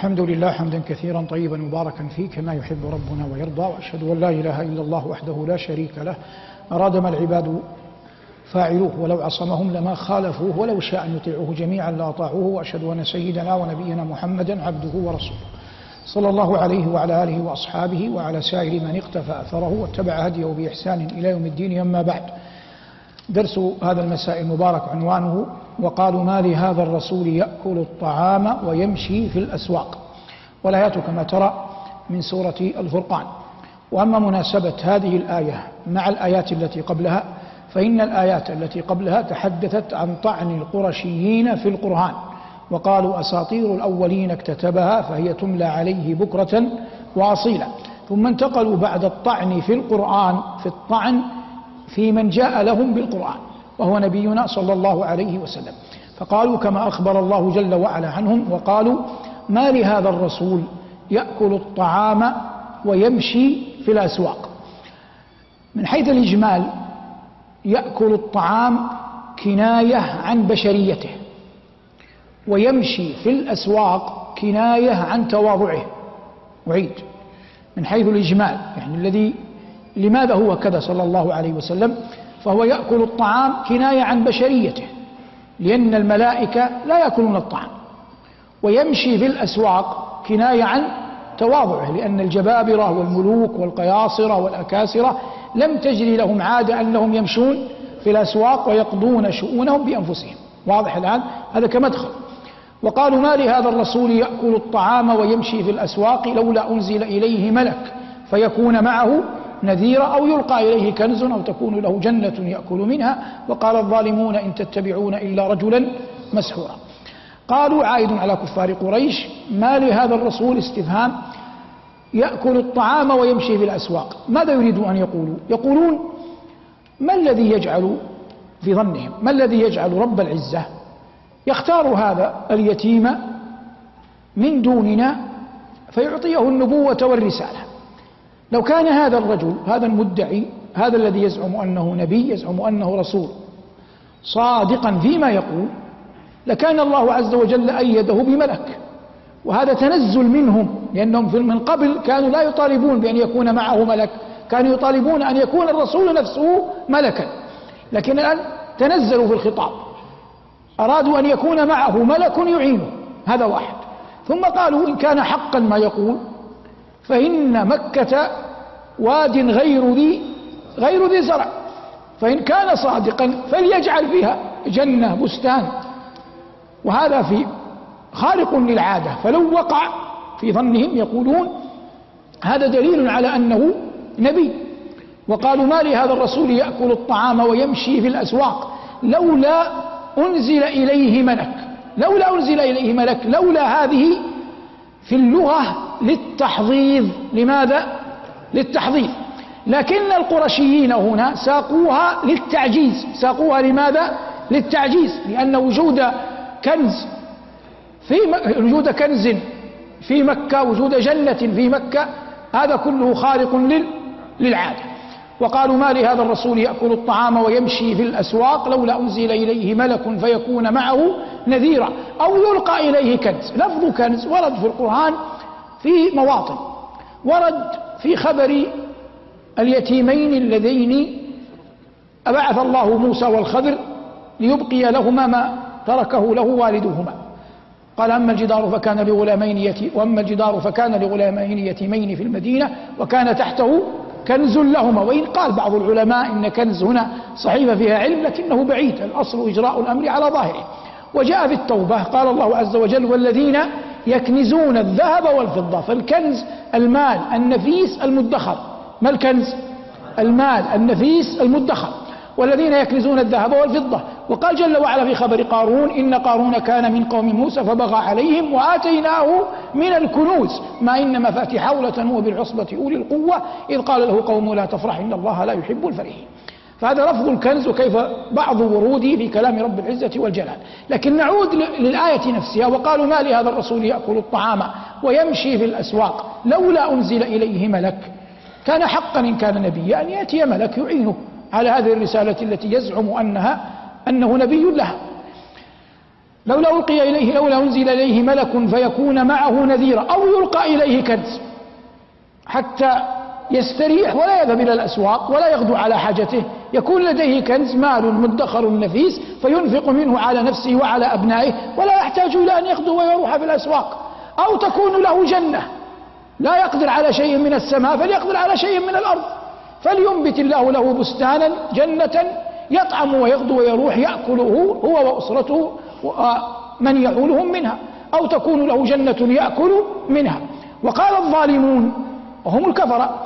الحمد لله حمدا كثيرا طيبا مباركا فيه كما يحب ربنا ويرضى وأشهد أن لا إله إلا الله وحده لا شريك له. أراد ما العباد فاعلوه ولو عصمهم لما خالفوه ولو شاء أن يطيعوه جميعا لاطاعوه وأشهد أن سيدنا ونبينا محمدا عبده ورسوله. صلى الله عليه وعلى آله وأصحابه وعلى سائر من اقتفى أثره واتبع هديه بإحسان إلى يوم الدين أما بعد. درس هذا المساء المبارك عنوانه وقالوا ما لهذا الرسول يأكل الطعام ويمشي في الأسواق. والآيات كما ترى من سورة الفرقان. وأما مناسبة هذه الآية مع الآيات التي قبلها فإن الآيات التي قبلها تحدثت عن طعن القرشيين في القرآن. وقالوا أساطير الأولين اكتتبها فهي تملى عليه بكرة وأصيلا. ثم انتقلوا بعد الطعن في القرآن في الطعن في من جاء لهم بالقرآن. وهو نبينا صلى الله عليه وسلم. فقالوا كما أخبر الله جل وعلا عنهم وقالوا ما لهذا الرسول يأكل الطعام ويمشي في الأسواق؟ من حيث الإجمال يأكل الطعام كناية عن بشريته ويمشي في الأسواق كناية عن تواضعه. أعيد. من حيث الإجمال يعني الذي لماذا هو كذا صلى الله عليه وسلم؟ فهو يأكل الطعام كناية عن بشريته لأن الملائكة لا يأكلون الطعام ويمشي في الأسواق كناية عن تواضعه لأن الجبابرة والملوك والقياصرة والأكاسرة لم تجري لهم عادة أنهم يمشون في الأسواق ويقضون شؤونهم بأنفسهم. واضح الآن؟ هذا كمدخل. وقالوا ما لهذا الرسول يأكل الطعام ويمشي في الأسواق لولا أنزل إليه ملك فيكون معه نذيرا أو يلقى إليه كنز أو تكون له جنة يأكل منها. وقال الظالمون إن تتبعون إلا رجلا مسحورا. قالوا عائد على كفار قريش ما لهذا الرسول استفهام؟ يأكل الطعام ويمشي في الأسواق. ماذا يريدون أن يقولوا؟ يقولون ما الذي يجعل في ظنهم؟ ما الذي يجعل رب العزة؟ يختار هذا اليتيم من دوننا فيعطيه النبوة والرسالة. لو كان هذا الرجل هذا المدعي هذا الذي يزعم أنه نبي يزعم أنه رسول صادقا فيما يقول لكان الله عز وجل أيده بملك. وهذا تنزل منهم لأنهم من قبل كانوا لا يطالبون بأن يكون معه ملك كانوا يطالبون أن يكون الرسول نفسه ملكا. لكن الآن تنزلوا في الخطاب. أرادوا أن يكون معه ملك يعينه. هذا واحد. ثم قالوا إن كان حقا ما يقول فإن مكة واد غير ذي غير ذي زرع. فإن كان صادقا فليجعل فيها جنة بستان. وهذا في خارق للعادة. فلو وقع في ظنهم يقولون هذا دليل على أنه نبي. وقالوا ما لهذا الرسول يأكل الطعام ويمشي في الأسواق؟ لولا أنزل إليه ملك. لولا أنزل إليه ملك. لولا هذه في اللغة للتحضيض. لماذا؟ للتحضيض. لكن القرشيين هنا ساقوها للتعجيز. ساقوها لماذا؟ للتعجيز. لأن وجود كنز في وجود كنز في مكة وجود جنة في مكة هذا كله خارق للعادة. وقالوا ما لهذا الرسول يأكل الطعام ويمشي في الأسواق لولا أنزل إليه ملك فيكون معه نذيرا أو يلقى إليه كنز. لفظ كنز ورد في القرآن في مواطن ورد في خبر اليتيمين اللذين أبعث الله موسى والخضر ليبقي لهما ما تركه له والدهما. قال أما الجدار فكان لغلامين يتي وأما الجدار فكان لغلامين يتيمين في المدينة وكان تحته كنز لهما وإن قال بعض العلماء إن كنز هنا صحيفة فيها علم لكنه بعيد. الأصل إجراء الأمر على ظاهره. وجاء في التوبة قال الله عز وجل والذين يكنزون الذهب والفضة. فالكنز المال النفيس المدخر. ما الكنز؟ المال النفيس المدخر. والذين يكنزون الذهب والفضة. وقال جل وعلا في خبر قارون إن قارون كان من قوم موسى فبغى عليهم وآتيناه من الكنوز. ما إن مفاتحه لتنوء بالعصبة أولي القوة. إذ قال له قوم لا تفرح إن الله لا يحب الفرحين. فهذا لفظ الكنز وكيف بعض وروده في كلام رب العزة والجلال. لكن نعود للآية نفسها. وقالوا ما لهذا الرسول يأكل الطعام ويمشي في الأسواق؟ لولا أنزل إليه ملك. كان حقا إن كان نبيا أن يأتي ملك يعينه. على هذه الرسالة التي يزعم أنها أنه نبي لها. لولا ألقي إليه لولا أنزل إليه ملك فيكون معه نذيرا أو يلقى إليه كنز. حتى يستريح ولا يذهب إلى الأسواق ولا يغدو على حاجته. يكون لديه كنز مال مدخر نفيس فينفق منه على نفسه وعلى أبنائه ولا يحتاج إلى أن يغدو ويروح في الأسواق. أو تكون له جنة. لا يقدر على شيء من السماء فليقدر على شيء من الأرض. فلينبت الله له بستانا جنة يطعم ويغدو ويروح يأكله هو وأسرته ومن يعولهم منها. أو تكون له جنة يأكل منها. وقال الظالمون وهم الكفرة.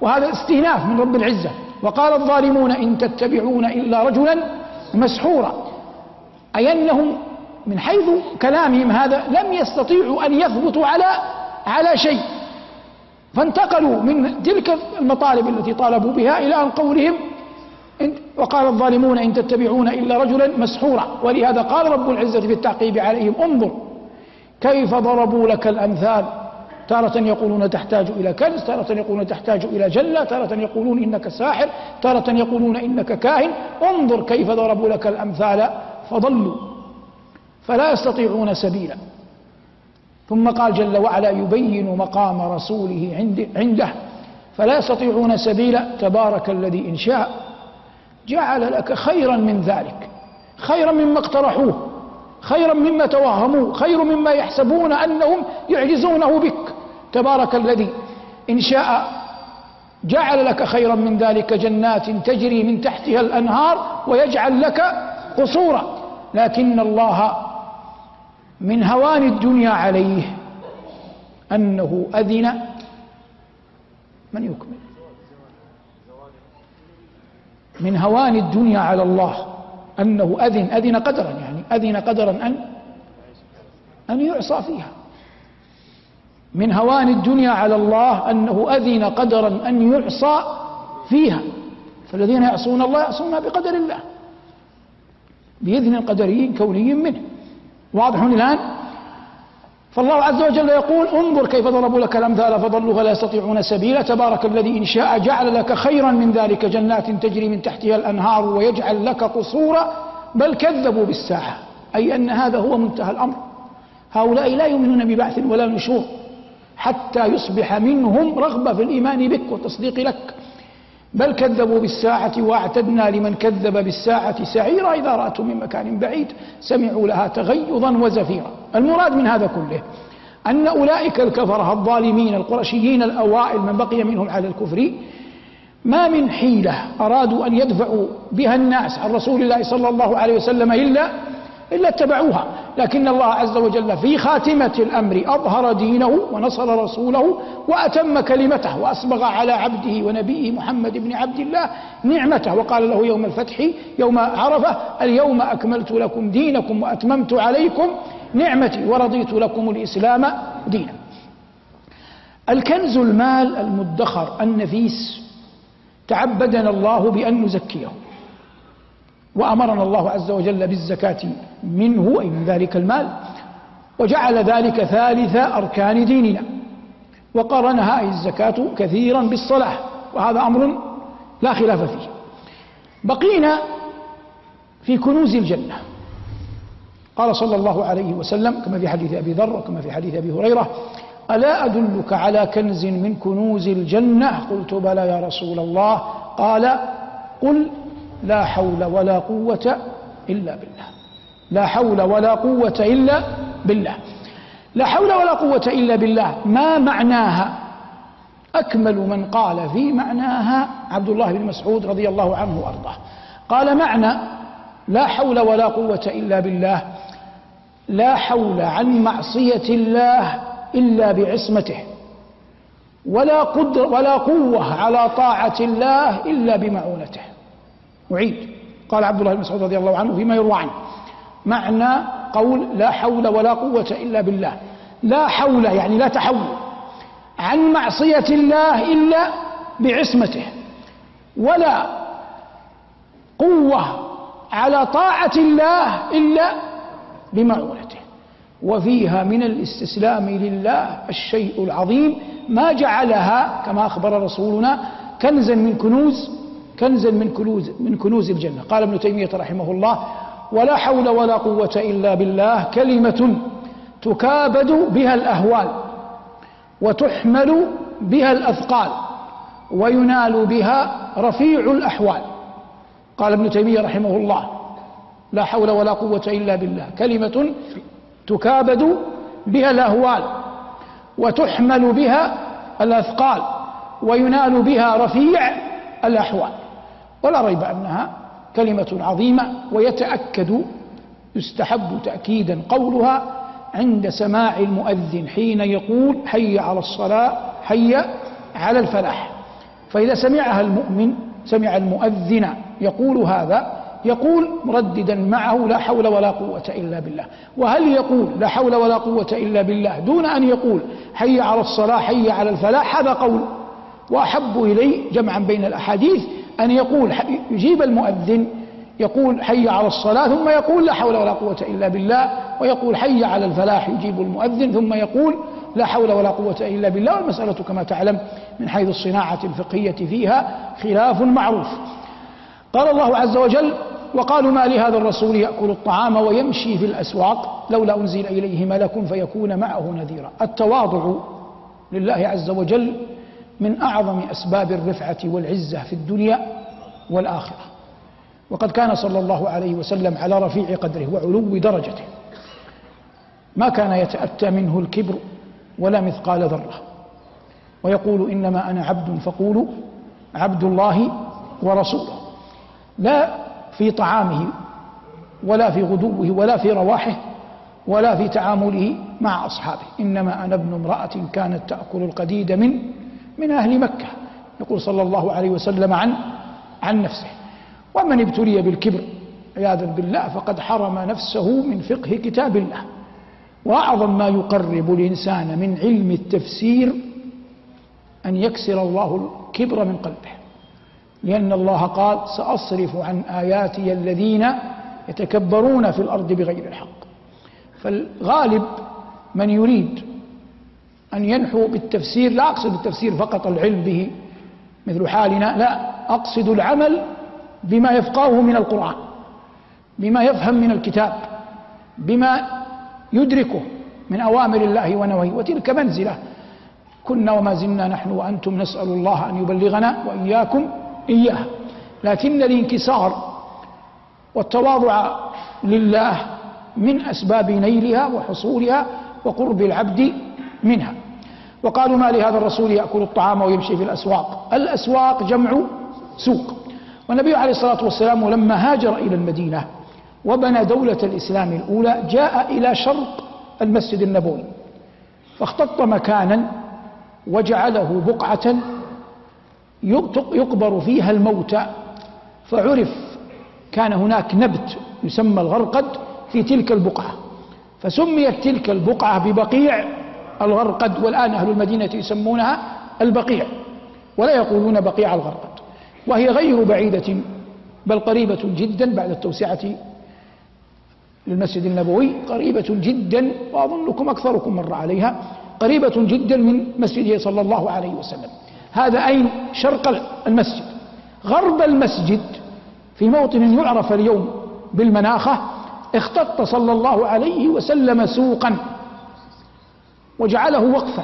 وهذا استئناف من رب العزة. وقال الظالمون إن تتبعون إلا رجلا مسحورا. أي أنهم من حيث كلامهم هذا لم يستطيعوا أن يثبتوا على على شيء. فانتقلوا من تلك المطالب التي طالبوا بها إلى أن قولهم وقال الظالمون إن تتبعون إلا رجلا مسحورا. ولهذا قال رب العزة في التعقيب عليهم انظر كيف ضربوا لك الأمثال. تارة يقولون تحتاج إلى كنز تارة يقولون تحتاج إلى جلة تارة يقولون إنك ساحر تارة يقولون إنك كاهن. انظر كيف ضربوا لك الأمثال فضلوا. فلا يستطيعون سبيلا. ثم قال جل وعلا يبين مقام رسوله عنده. فلا يستطيعون سبيلا تبارك الذي إن شاء. جعل لك خيرا من ذلك. خيرا مما اقترحوه. خيرا مما توهموا خير مما يحسبون أنهم يعجزونه بك. تبارك الذي إن شاء. جعل لك خيرا من ذلك جنات تجري من تحتها الأنهار ويجعل لك قصورا. لكن الله من هوان الدنيا عليه أنه أذن من يكمل. من هوان الدنيا على الله أنه أذن أذن قدرا يعني أذن قدرا أن أن يعصى فيها. من هوان الدنيا على الله أنه أذن قدرا أن يعصى فيها. فالذين يعصون الله يعصون بقدر الله بإذن قدري كوني منه. واضح الآن؟ فالله عز وجل يقول انظر كيف ضربوا لك الأمثال فضلوا فلا يستطيعون سبيلا. تبارك الذي إن شاء جعل لك خيرا من ذلك جنات تجري من تحتها الأنهار ويجعل لك قصورا. بل كذبوا بالساعة أي أن هذا هو منتهى الأمر. هؤلاء لا يؤمنون ببعث ولا نشور حتى يصبح منهم رغبة في الإيمان بك والتصديق لك. بل كذبوا بالساعة واعتدنا لمن كذب بالساعة سعيرا إذا رأتوا من مكان بعيد سمعوا لها تغيظا وزفيرا. المراد من هذا كله أن أولئك الكفرة الظالمين القرشيين الأوائل من بقي منهم على الكفر ما من حيلة أرادوا أن يدفعوا بها الناس عن رسول الله صلى الله عليه وسلم إلا إلا اتبعوها. لكن الله عز وجل في خاتمة الأمر أظهر دينه ونصر رسوله وأتم كلمته وأسبغ على عبده ونبيه محمد بن عبد الله نعمته. وقال له يوم الفتح يوم عرفة اليوم أكملت لكم دينكم وأتممت عليكم نعمتي ورضيت لكم الإسلام دينا. الكنز المال المدخر النفيس تعبدنا الله بأن نزكيه. وأمرنا الله عز وجل بالزكاة منه أي من ذلك المال وجعل ذلك ثالث أركان ديننا وقرنها أي الزكاة كثيرا بالصلاة وهذا أمر لا خلاف فيه. بقينا في كنوز الجنة. قال صلى الله عليه وسلم كما في حديث أبي ذر وكما في حديث أبي هريرة ألا أدلك على كنز من كنوز الجنة؟ قلت بلى يا رسول الله. قال قل لا حول ولا قوة إلا بالله. لا حول ولا قوة إلا بالله. لا حول ولا قوة إلا بالله. ما معناها؟ أكمل من قال في معناها عبد الله بن مسعود رضي الله عنه وأرضاه. قال معنى لا حول ولا قوة إلا بالله. لا حول عن معصية الله إلا بعصمته. ولا قدر ولا قوة على طاعة الله إلا بمعونته. أعيد. قال عبد الله بن مسعود رضي الله عنه فيما يروى عنه. معنى قول لا حول ولا قوة إلا بالله. لا حول يعني لا تحول. عن معصية الله إلا بعصمته. ولا قوة على طاعة الله إلا بمعونته. وفيها من الاستسلام لله الشيء العظيم ما جعلها كما أخبر رسولنا كنزا من كنوز كنزا من كنوز من كنوز الجنة. قال ابن تيمية رحمه الله ولا حول ولا قوة إلا بالله كلمة تكابد بها الأهوال وتحمل بها الأثقال وينال بها رفيع الأحوال. قال ابن تيمية رحمه الله لا حول ولا قوة إلا بالله كلمة تكابد بها الأهوال وتحمل بها الأثقال وينال بها رفيع الأحوال. ولا ريب أنها كلمة عظيمة ويتأكد يستحب تأكيدا قولها عند سماع المؤذن حين يقول حي على الصلاة حي على الفلاح. فإذا سمعها المؤمن سمع المؤذن يقول هذا يقول مرددا معه لا حول ولا قوة إلا بالله. وهل يقول لا حول ولا قوة إلا بالله دون أن يقول حي على الصلاة حي على الفلاح؟ هذا قول. وأحب إلي جمعا بين الأحاديث أن يقول يجيب المؤذن يقول حي على الصلاة ثم يقول لا حول ولا قوة إلا بالله ويقول حي على الفلاح يجيب المؤذن ثم يقول لا حول ولا قوة إلا بالله والمسألة كما تعلم من حيث الصناعة الفقهية فيها خلاف معروف. قال الله عز وجل وقالوا ما لهذا الرسول يأكل الطعام ويمشي في الأسواق؟ لولا أنزل إليه ملك فيكون معه نذيرا. التواضع لله عز وجل من أعظم أسباب الرفعة والعزة في الدنيا والآخرة. وقد كان صلى الله عليه وسلم على رفيع قدره وعلو درجته. ما كان يتأتى منه الكبر ولا مثقال ذرة. ويقول إنما أنا عبد فقولوا عبد الله ورسوله. لا في طعامه ولا في غدوه ولا في رواحه ولا في تعامله مع أصحابه. إنما أنا ابن امرأة كانت تأكل القديد من من أهل مكة. يقول صلى الله عليه وسلم عن عن نفسه. ومن ابتلي بالكبر عياذا بالله فقد حرم نفسه من فقه كتاب الله. وأعظم ما يقرب الإنسان من علم التفسير أن يكسر الله الكبر من قلبه. لأن الله قال سأصرف عن آياتي الذين يتكبرون في الأرض بغير الحق. فالغالب من يريد أن ينحو بالتفسير لا أقصد بالتفسير فقط العلم به مثل حالنا لا أقصد العمل بما يفقهه من القرآن بما يفهم من الكتاب بما يدركه من أوامر الله ونويه. وتلك منزلة. كنا وما زلنا نحن وأنتم نسأل الله أن يبلغنا وإياكم إياه لكن الانكسار والتواضع لله من أسباب نيلها وحصولها وقرب العبد منها. وقالوا ما لهذا الرسول يأكل الطعام ويمشي في الأسواق. الأسواق جمع سوق. والنبي عليه الصلاة والسلام لما هاجر إلى المدينة وبنى دولة الإسلام الأولى جاء إلى شرق المسجد النبوي. فاختط مكانا وجعله بقعة يقبر فيها الموتى فعرف كان هناك نبت يسمى الغرقد في تلك البقعة. فسميت تلك البقعة ببقيع الغرقد والآن أهل المدينة يسمونها البقيع ولا يقولون بقيع الغرقد وهي غير بعيدة بل قريبة جدا بعد التوسعة للمسجد النبوي قريبة جدا وأظنكم أكثركم مر عليها قريبة جدا من مسجده صلى الله عليه وسلم. هذا أين؟ شرق المسجد. غرب المسجد في موطن يعرف اليوم بالمناخة اختط صلى الله عليه وسلم سوقا. وجعله وقفا.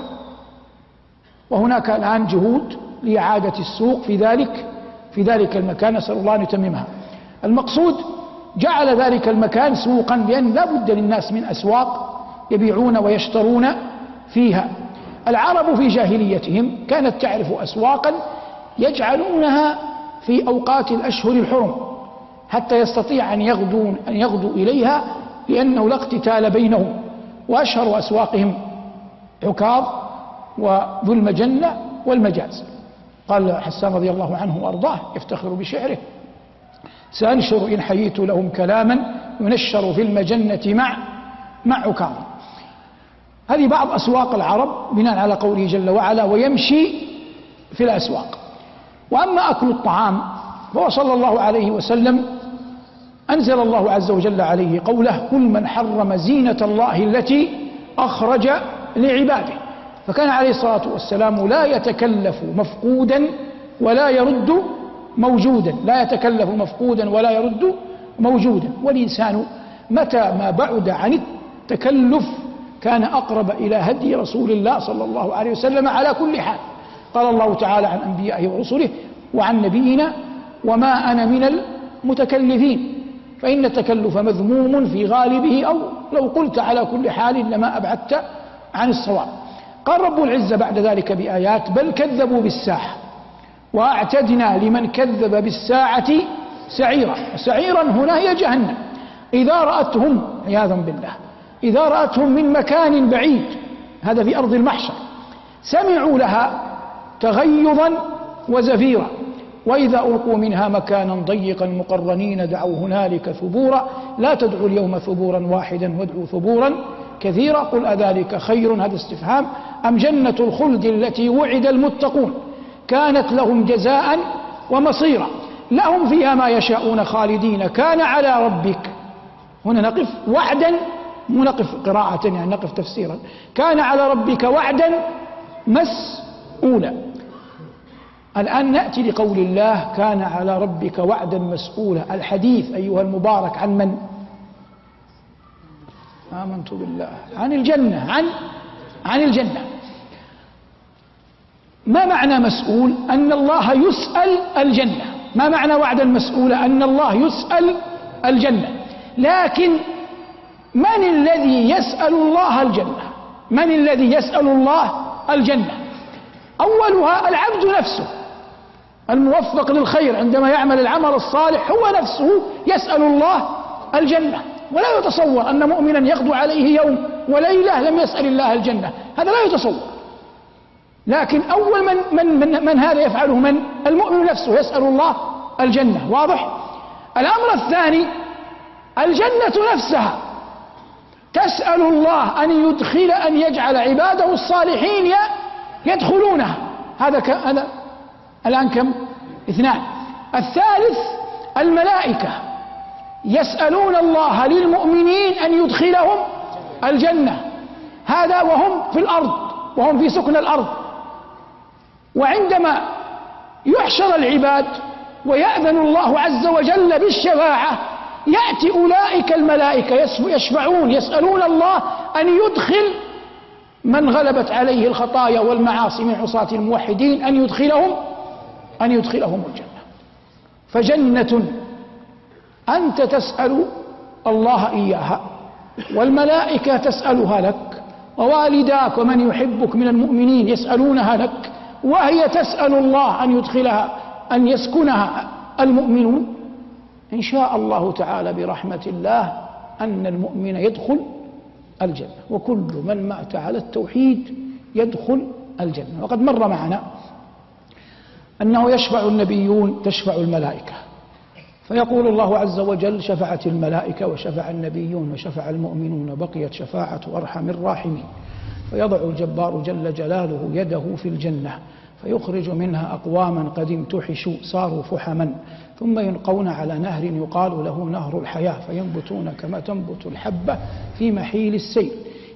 وهناك الآن جهود لإعادة السوق في ذلك في ذلك المكان نسأل الله أن يتممها. المقصود جعل ذلك المكان سوقا لأن لا بد للناس من أسواق يبيعون ويشترون فيها. العرب في جاهليتهم كانت تعرف أسواقا يجعلونها في أوقات الأشهر الحرم حتى يستطيع أن يغدون أن يغدوا إليها لأنه لا اقتتال بينهم وأشهر أسواقهم عكاظ وذو المجنة والمجاز. قال حسان رضي الله عنه وأرضاه يفتخر بشعره. سأنشر إن حييت لهم كلاما ينشر في المجنة مع مع عكاظ. هذه بعض أسواق العرب بناء على قوله جل وعلا ويمشي في الأسواق. وأما أكل الطعام فهو صلى الله عليه وسلم أنزل الله عز وجل عليه قوله قل من حرم زينة الله التي أخرج لعباده. فكان عليه الصلاة والسلام لا يتكلف مفقودا ولا يرد موجودا. لا يتكلف مفقودا ولا يرد موجودا. والإنسان متى ما بعد عن التكلف كان أقرب إلى هدي رسول الله صلى الله عليه وسلم على كل حال. قال الله تعالى عن أنبيائه ورسله وعن نبينا وما أنا من المتكلفين. فإن التكلف مذموم في غالبه أو لو قلت على كل حال لما أبعدت عن الصواب. قال رب العزة بعد ذلك بآيات بل كذبوا بالساعة وأعتدنا لمن كذب بالساعة سعيرا سعيرا هنا هي جهنم. إذا رأتهم عياذا بالله إذا رأتهم من مكان بعيد هذا في أرض المحشر سمعوا لها تغيظا وزفيرا وإذا ألقوا منها مكانا ضيقا مقرنين دعوا هنالك ثبورا لا تدعوا اليوم ثبورا واحدا وادعوا ثبورا كثيرا قل أذلك خير هذا استفهام. أم جنة الخلد التي وعد المتقون؟ كانت لهم جزاء ومصيرا. لهم فيها ما يشاءون خالدين. كان على ربك. هنا نقف وعدا مو نقف قراءة يعني نقف تفسيرا. كان على ربك وعدا مسؤولا. الآن نأتي لقول الله كان على ربك وعدا مسؤولا. الحديث أيها المبارك عن من؟ آمنت بالله. عن الجنة عن عن الجنة. ما معنى مسؤول؟ أن الله يسأل الجنة. ما معنى وعدا مسؤولا أن الله يسأل الجنة. لكن من الذي يسأل الله الجنة؟ من الذي يسأل الله الجنة؟ أولها العبد نفسه. الموفق للخير عندما يعمل العمل الصالح هو نفسه يسأل الله الجنة. ولا يتصور أن مؤمنا يغدو عليه يوم وليلة لم يسأل الله الجنة. هذا لا يتصور. لكن أول من, من, من, من هذا يفعله من؟ المؤمن نفسه يسأل الله الجنة. واضح؟ الأمر الثاني الجنة نفسها. تسأل الله أن يدخل أن يجعل عباده الصالحين يدخلونها. هذا هذا الآن كم؟ اثنان. الثالث الملائكة. يسألون الله للمؤمنين أن يدخلهم الجنة. هذا وهم في الأرض وهم في سكن الأرض. وعندما يحشر العباد ويأذن الله عز وجل بالشفاعة يأتي أولئك الملائكة يشفعون يسألون الله أن يدخل من غلبت عليه الخطايا والمعاصي من عصاة الموحدين أن يدخلهم أن يدخلهم الجنة. فجنة أنت تسأل الله إياها والملائكة تسألها لك ووالداك ومن يحبك من المؤمنين يسألونها لك وهي تسأل الله أن يدخلها أن يسكنها المؤمنون. إن شاء الله تعالى برحمة الله أن المؤمن يدخل الجنة وكل من مات على التوحيد يدخل الجنة. وقد مر معنا أنه يشفع النبيون تشفع الملائكة. فيقول الله عز وجل شفعت الملائكة وشفع النبيون وشفع المؤمنون بقيت شفاعة أرحم الراحمين. فيضع الجبار جل جلاله يده في الجنة فيخرج منها أقواما قد امتحشوا صاروا فحما. ثم ينقون على نهر يقال له نهر الحياة فينبتون كما تنبت الحبة في محيل السيل.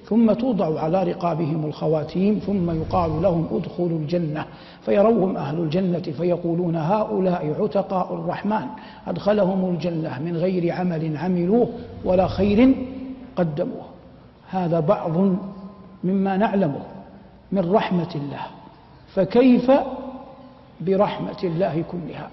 ثم توضع على رقابهم الخواتيم ثم يقال لهم ادخلوا الجنة. فيروهم أهل الجنة فيقولون هؤلاء عتقاء الرحمن. أدخلهم الجنة من غير عمل عملوه ولا خير قدموه. هذا بعض مما نعلمه من رحمة الله. فكيف برحمة الله كلها؟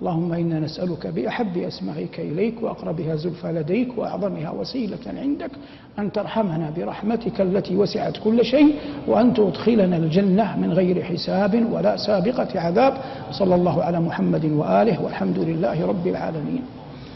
اللهم إنا نسألك بأحب أسمائك إليك وأقربها زلفى لديك وأعظمها وسيلة عندك أن ترحمنا برحمتك التي وسعت كل شيء وأن تدخلنا الجنة من غير حساب ولا سابقة عذاب. صلى الله على محمد وآله والحمد لله رب العالمين.